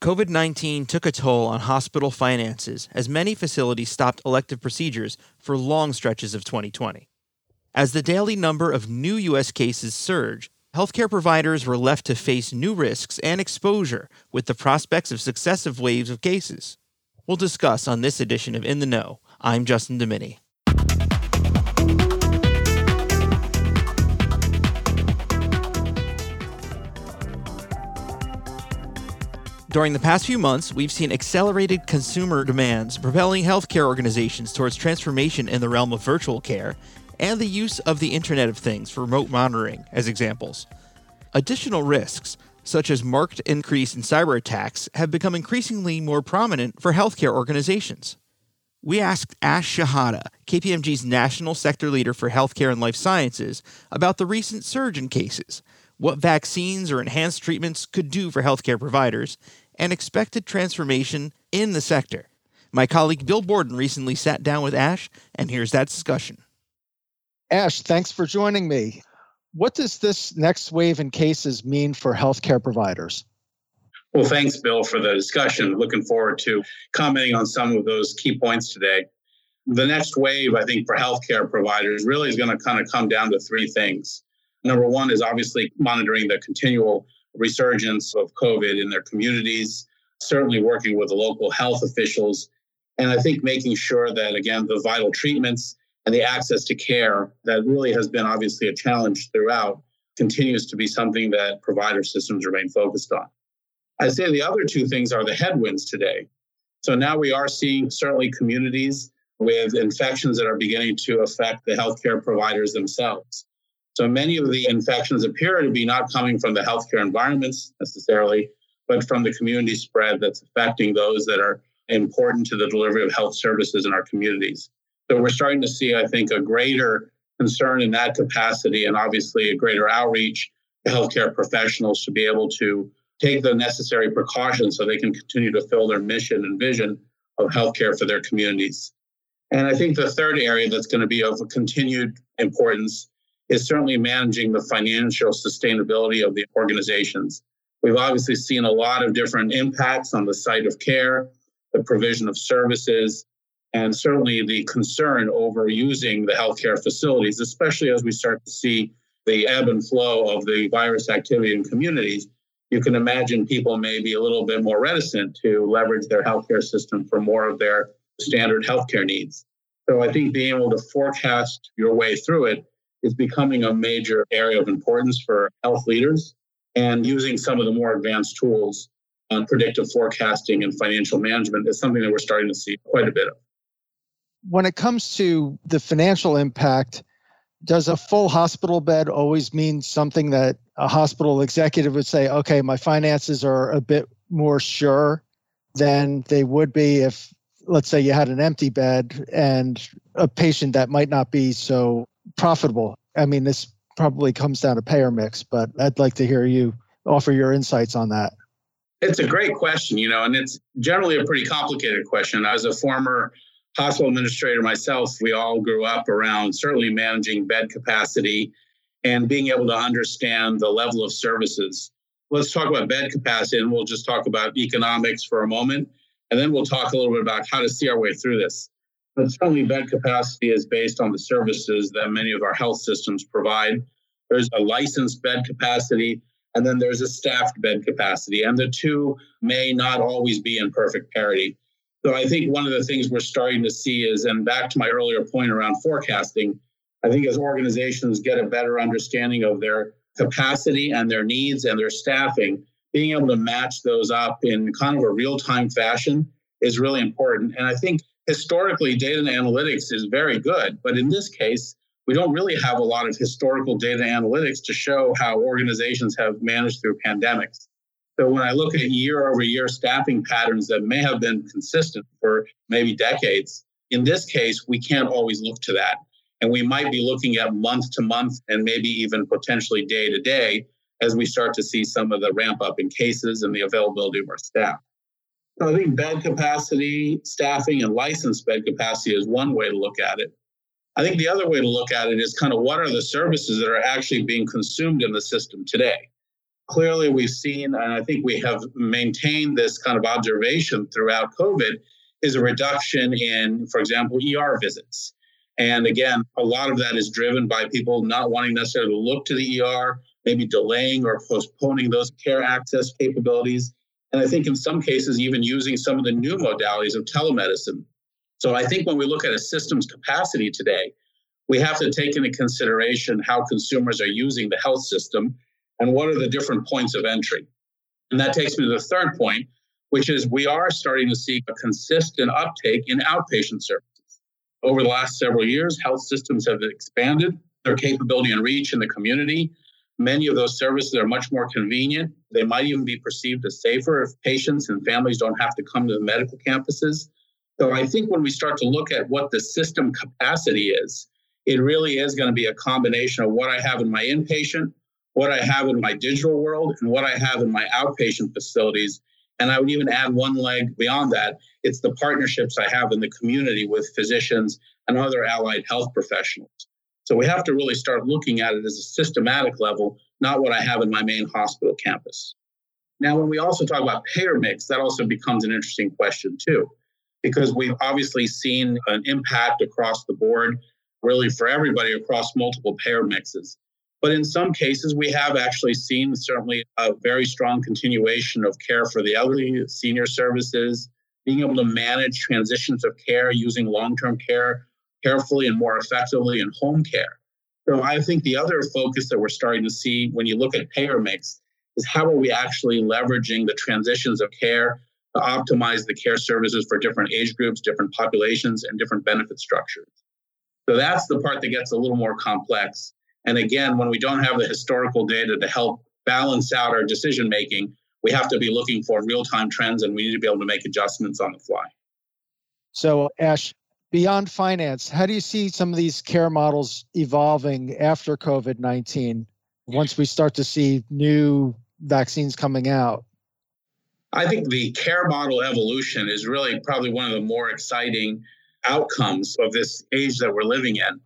COVID 19 took a toll on hospital finances as many facilities stopped elective procedures for long stretches of 2020. As the daily number of new U.S. cases surged, healthcare providers were left to face new risks and exposure with the prospects of successive waves of cases. We'll discuss on this edition of In the Know. I'm Justin Domini. During the past few months, we've seen accelerated consumer demands propelling healthcare organizations towards transformation in the realm of virtual care and the use of the Internet of Things for remote monitoring as examples. Additional risks, such as marked increase in cyber attacks, have become increasingly more prominent for healthcare organizations. We asked Ash Shehata, KPMG's national sector leader for healthcare and life sciences, about the recent surge in cases, what vaccines or enhanced treatments could do for healthcare providers, and expected transformation in the sector. My colleague Bill Borden recently sat down with Ash, and here's that discussion. Ash, thanks for joining me. What does this next wave in cases mean for healthcare providers? Well, thanks, Bill, for the discussion. Looking forward to commenting on some of those key points today. The next wave, I think, for healthcare providers really is going to kind of come down to three things. Number one is obviously monitoring the continual resurgence of COVID in their communities, certainly working with the local health officials, and I think making sure that, again, the vital treatments and the access to care that really has been obviously a challenge throughout continues to be something that provider systems remain focused on. I'd say the other two things are the headwinds today. So now we are seeing certainly communities with infections that are beginning to affect the healthcare providers themselves. So many of the infections appear to be not coming from the healthcare environments necessarily, but from the community spread that's affecting those that are important to the delivery of health services in our communities. So we're starting to see, I think, a greater concern in that capacity and obviously a greater outreach to healthcare professionals to be able to take the necessary precautions so they can continue to fill their mission and vision of healthcare for their communities. And I think the third area that's going to be of continued importance is certainly managing the financial sustainability of the organizations. We've obviously seen a lot of different impacts on the site of care, the provision of services, and certainly the concern over using the healthcare facilities, especially as we start to see the ebb and flow of the virus activity in communities. You can imagine people may be a little bit more reticent to leverage their healthcare system for more of their standard healthcare needs. So I think being able to forecast your way through it is becoming a major area of importance for health leaders and using some of the more advanced tools on predictive forecasting and financial management is something that we're starting to see quite a bit of. When it comes to the financial impact, does a full hospital bed always mean something that a hospital executive would say, okay, my finances are a bit more sure than they would be if, let's say, you had an empty bed and a patient that might not be so profitable? I mean, this probably comes down to payer mix, but I'd like to hear you offer your insights on that. It's a great question, you know, and it's generally a pretty complicated question. As a former hospital administrator myself, we all grew up around certainly managing bed capacity and being able to understand the level of services. Let's talk about bed capacity and we'll just talk about economics for a moment. And then we'll talk a little bit about how to see our way through this. But certainly, bed capacity is based on the services that many of our health systems provide. There's a licensed bed capacity, and then there's a staffed bed capacity, and the two may not always be in perfect parity. So I think one of the things we're starting to see is, and back to my earlier point around forecasting, I think as organizations get a better understanding of their capacity and their needs and their staffing, being able to match those up in kind of a real time fashion is really important. And I think historically, data and analytics is very good, but in this case, we don't really have a lot of historical data analytics to show how organizations have managed through pandemics. So when I look at year over year staffing patterns that may have been consistent for maybe decades, in this case, we can't always look to that. And we might be looking at month to month and maybe even potentially day to day as we start to see some of the ramp up in cases and the availability of our staff. I think bed capacity, staffing, and licensed bed capacity is one way to look at it. I think the other way to look at it is kind of what are the services that are actually being consumed in the system today. clearly we've seen, and I think we have maintained this kind of observation throughout COVID, is a reduction in, for example, ER visits. And again, a lot of that is driven by people not wanting necessarily to look to the ER, maybe delaying or postponing those care access capabilities. And I think in some cases, even using some of the new modalities of telemedicine. So I think when we look at a system's capacity today, we have to take into consideration how consumers are using the health system and what are the different points of entry. And that takes me to the third point, which is we are starting to see a consistent uptake in outpatient services. Over the last several years, health systems have expanded their capability and reach in the community. Many of those services are much more convenient. They might even be perceived as safer if patients and families don't have to come to the medical campuses. So I think when we start to look at what the system capacity is, it really is going to be a combination of what I have in my inpatient, what I have in my digital world, and what I have in my outpatient facilities and I would even add one leg beyond that. It's the partnerships I have in the community with physicians and other allied health professionals. So we have to really start looking at it as a systematic level, not what I have in my main hospital campus. Now, when we also talk about payer mix, that also becomes an interesting question too, because we've obviously seen an impact across the board, really for everybody across multiple payer mixes. But in some cases, we have actually seen certainly a very strong continuation of care for the elderly, senior services, being able to manage transitions of care using long term care carefully and more effectively in home care. So I think the other focus that we're starting to see when you look at payer mix is how are we actually leveraging the transitions of care to optimize the care services for different age groups, different populations, and different benefit structures. So that's the part that gets a little more complex. And again, when we don't have the historical data to help balance out our decision making, we have to be looking for real time trends and we need to be able to make adjustments on the fly. So, Ash, beyond finance, how do you see some of these care models evolving after COVID 19 once we start to see new vaccines coming out? I think the care model evolution is really probably one of the more exciting outcomes of this age that we're living in.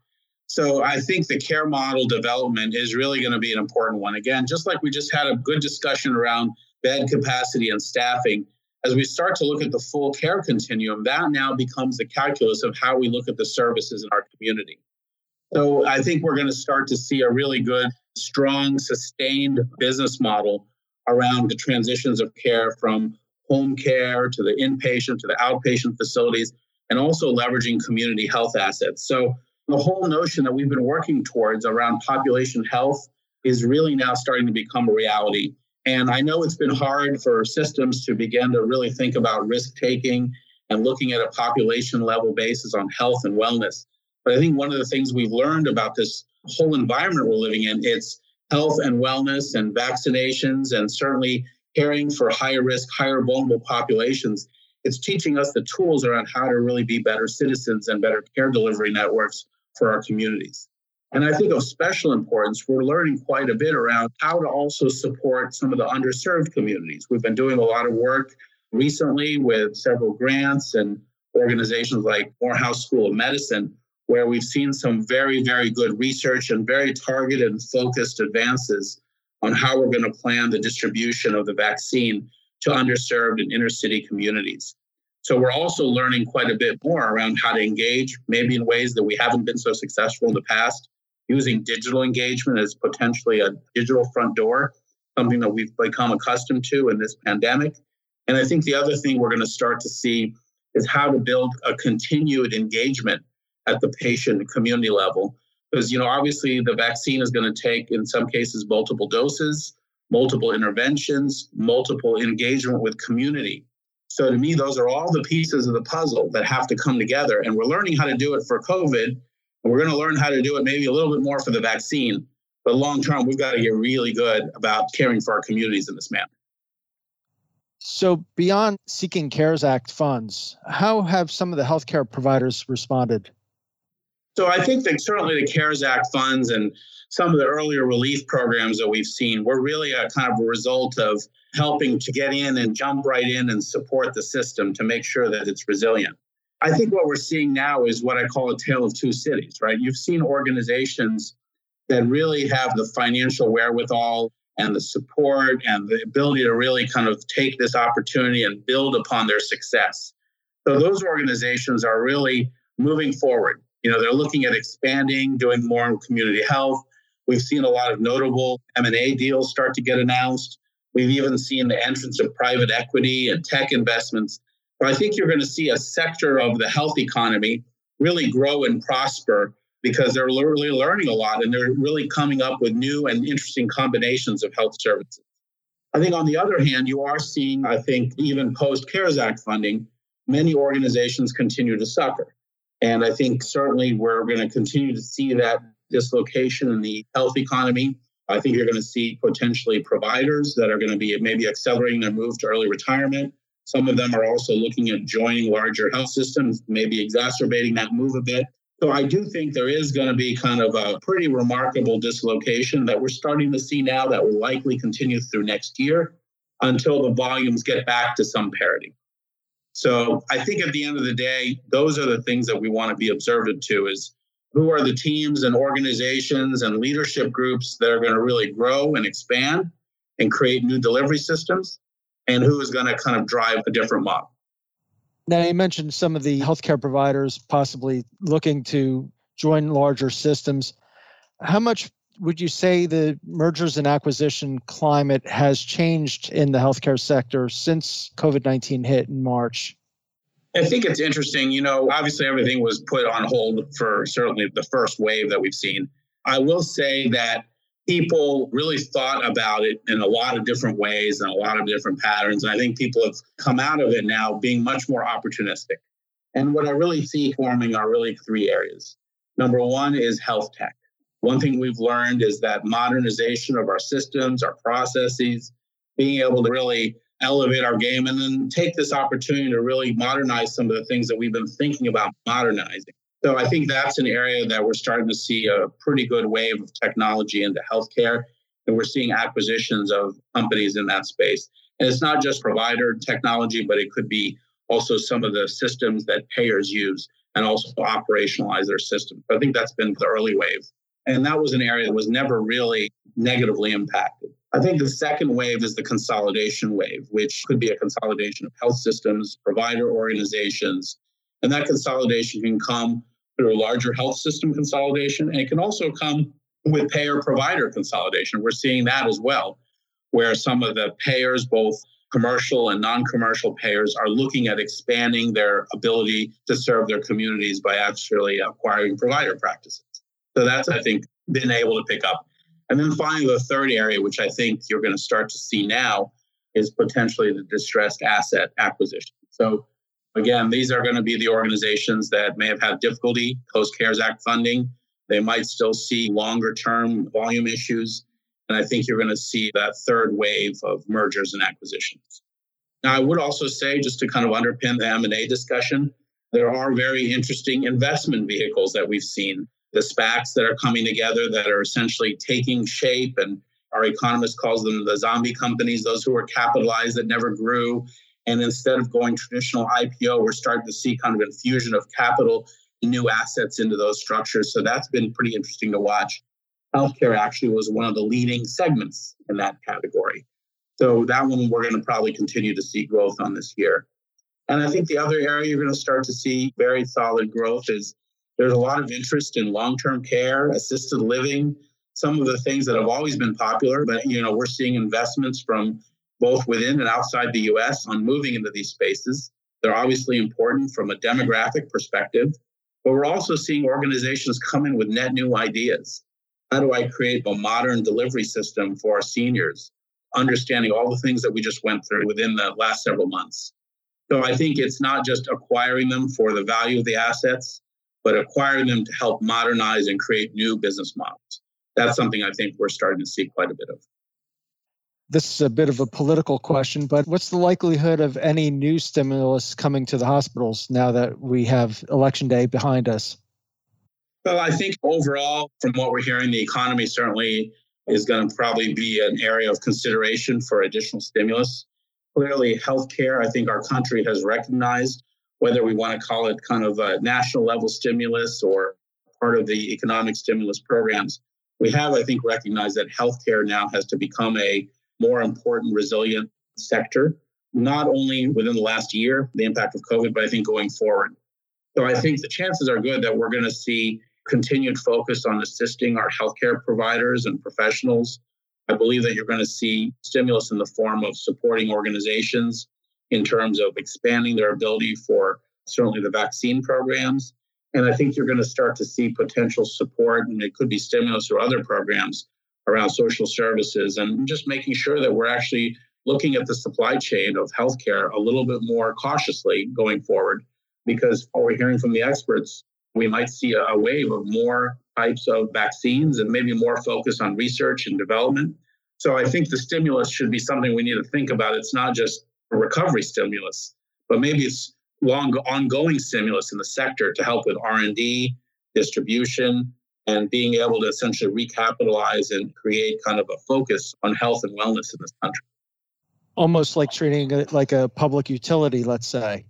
So I think the care model development is really going to be an important one. Again, just like we just had a good discussion around bed capacity and staffing, as we start to look at the full care continuum, that now becomes the calculus of how we look at the services in our community. So I think we're going to start to see a really good, strong, sustained business model around the transitions of care from home care to the inpatient to the outpatient facilities and also leveraging community health assets. So the whole notion that we've been working towards around population health is really now starting to become a reality. And I know it's been hard for systems to begin to really think about risk taking and looking at a population level basis on health and wellness. But I think one of the things we've learned about this whole environment we're living in, it's health and wellness and vaccinations and certainly caring for higher risk, higher vulnerable populations. It's teaching us the tools around how to really be better citizens and better care delivery networks for our communities. And I think of special importance, we're learning quite a bit around how to also support some of the underserved communities. We've been doing a lot of work recently with several grants and organizations like Morehouse School of Medicine, where we've seen some very, very good research and very targeted and focused advances on how we're going to plan the distribution of the vaccine to underserved and inner city communities. So we're also learning quite a bit more around how to engage, maybe in ways that we haven't been so successful in the past, using digital engagement as potentially a digital front door, something that we've become accustomed to in this pandemic. And I think the other thing we're going to start to see is how to build a continued engagement at the patient community level. Because, you know, obviously the vaccine is going to take, in some cases, multiple doses, multiple interventions, multiple engagement with community. So to me, those are all the pieces of the puzzle that have to come together. And we're learning how to do it for COVID. And we're going to learn how to do it maybe a little bit more for the vaccine. But long term, we've got to get really good about caring for our communities in this manner. So, beyond seeking CARES Act funds, how have some of the healthcare providers responded? So, I think that certainly the CARES Act funds and some of the earlier relief programs that we've seen were really a kind of a result of helping to get in and jump right in and support the system to make sure that it's resilient. I think what we're seeing now is what I call a tale of two cities, right? You've seen organizations that really have the financial wherewithal and the support and the ability to really kind of take this opportunity and build upon their success. So those organizations are really moving forward. You know, they're looking at expanding, doing more in community health. We've seen a lot of notable M&A deals start to get announced. We've even seen the entrance of private equity and tech investments. But I think you're going to see a sector of the health economy really grow and prosper because they're really learning a lot and they're really coming up with new and interesting combinations of health services. I think on the other hand, you are seeing, I think, even post CARES Act funding, many organizations continue to suffer. And I think certainly we're going to continue to see that dislocation in the health economy. I think you're going to see potentially providers that are going to be maybe accelerating their move to early retirement. Some of them are also looking at joining larger health systems, maybe exacerbating that move a bit. So I do think there is going to be kind of a pretty remarkable dislocation that we're starting to see now that will likely continue through next year until the volumes get back to some parity. So I think at the end of the day, those are the things that we want to be observant to is who are the teams and organizations and leadership groups that are going to really grow and expand and create new delivery systems and who is going to kind of drive a different model. Now, you mentioned some of the healthcare providers possibly looking to join larger systems. How much would you say the mergers and acquisition climate has changed in the healthcare sector since COVID 19 hit in March? I think it's interesting. You know, obviously everything was put on hold for certainly the first wave that we've seen. I will say that people really thought about it in a lot of different ways and a lot of different patterns. And I think people have come out of it now being much more opportunistic. And what I really see forming are really three areas. Number one is health tech. One thing we've learned is that modernization of our systems, our processes, being able to really elevate our game and then take this opportunity to really modernize some of the things that we've been thinking about modernizing. So I think that's an area that we're starting to see a pretty good wave of technology into healthcare. And we're seeing acquisitions of companies in that space. And it's not just provider technology, but it could be also some of the systems that payers use and also operationalize their systems. I think that's been the early wave. And that was an area that was never really negatively impacted. I think the second wave is the consolidation wave, which could be a consolidation of health systems, provider organizations. And that consolidation can come through larger health system consolidation. And it can also come with payer provider consolidation. We're seeing that as well, where some of the payers, both commercial and non commercial payers, are looking at expanding their ability to serve their communities by actually acquiring provider practices. So that's, I think, been able to pick up. And then finally, the third area, which I think you're going to start to see now, is potentially the distressed asset acquisition. So Again, these are going to be the organizations that may have had difficulty post CARES Act funding. They might still see longer term volume issues. And I think you're going to see that third wave of mergers and acquisitions. Now, I would also say, just to kind of underpin the M&A discussion, there are very interesting investment vehicles that we've seen. The SPACs that are coming together that are essentially taking shape, and our economist calls them the zombie companies, those who were capitalized that never grew and instead of going traditional IPO, we're starting to see kind of infusion of capital, new assets into those structures. So that's been pretty interesting to watch. Healthcare actually was one of the leading segments in that category. So that one we're going to probably continue to see growth on this year. And I think the other area you're going to start to see very solid growth is there's a lot of interest in long-term care, assisted living, some of the things that have always been popular, but you know, we're seeing investments from both within and outside the US on moving into these spaces. They're obviously important from a demographic perspective, but we're also seeing organizations come in with net new ideas. How do I create a modern delivery system for our seniors? Understanding all the things that we just went through within the last several months. So I think it's not just acquiring them for the value of the assets, but acquiring them to help modernize and create new business models. That's something I think we're starting to see quite a bit of. This is a bit of a political question, but what's the likelihood of any new stimulus coming to the hospitals now that we have election day behind us? Well, I think overall, from what we're hearing, the economy certainly is going to probably be an area of consideration for additional stimulus. Clearly, healthcare, I think our country has recognized, whether we want to call it kind of a national level stimulus or part of the economic stimulus programs, we have, I think, recognized that healthcare now has to become a more important, resilient sector, not only within the last year, the impact of COVID, but I think going forward. So I think the chances are good that we're going to see continued focus on assisting our healthcare providers and professionals. I believe that you're going to see stimulus in the form of supporting organizations in terms of expanding their ability for certainly the vaccine programs. And I think you're going to start to see potential support, and it could be stimulus or other programs around social services and just making sure that we're actually looking at the supply chain of healthcare a little bit more cautiously going forward. Because what we're hearing from the experts, we might see a wave of more types of vaccines and maybe more focus on research and development. So I think the stimulus should be something we need to think about. It's not just a recovery stimulus, but maybe it's long ongoing stimulus in the sector to help with R&D, distribution, and being able to essentially recapitalize and create kind of a focus on health and wellness in this country. Almost like treating it like a public utility, let's say.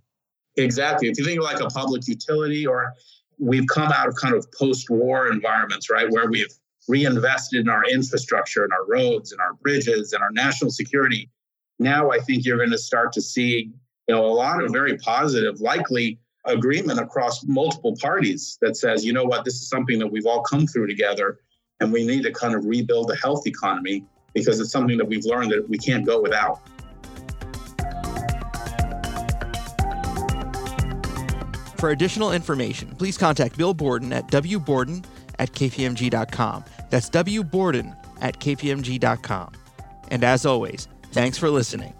Exactly. If you think like a public utility, or we've come out of kind of post war environments, right, where we've reinvested in our infrastructure and our roads and our bridges and our national security. Now I think you're going to start to see you know, a lot of very positive, likely agreement across multiple parties that says, you know what, this is something that we've all come through together and we need to kind of rebuild a health economy because it's something that we've learned that we can't go without. For additional information, please contact Bill Borden at wborden at kpmg.com. That's wborden at kpmg.com. And as always, thanks for listening.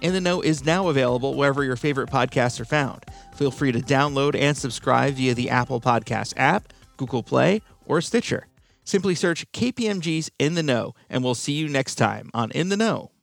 In the Know is now available wherever your favorite podcasts are found. Feel free to download and subscribe via the Apple Podcast app, Google Play, or Stitcher. Simply search KPMG's In the Know, and we'll see you next time on In the Know.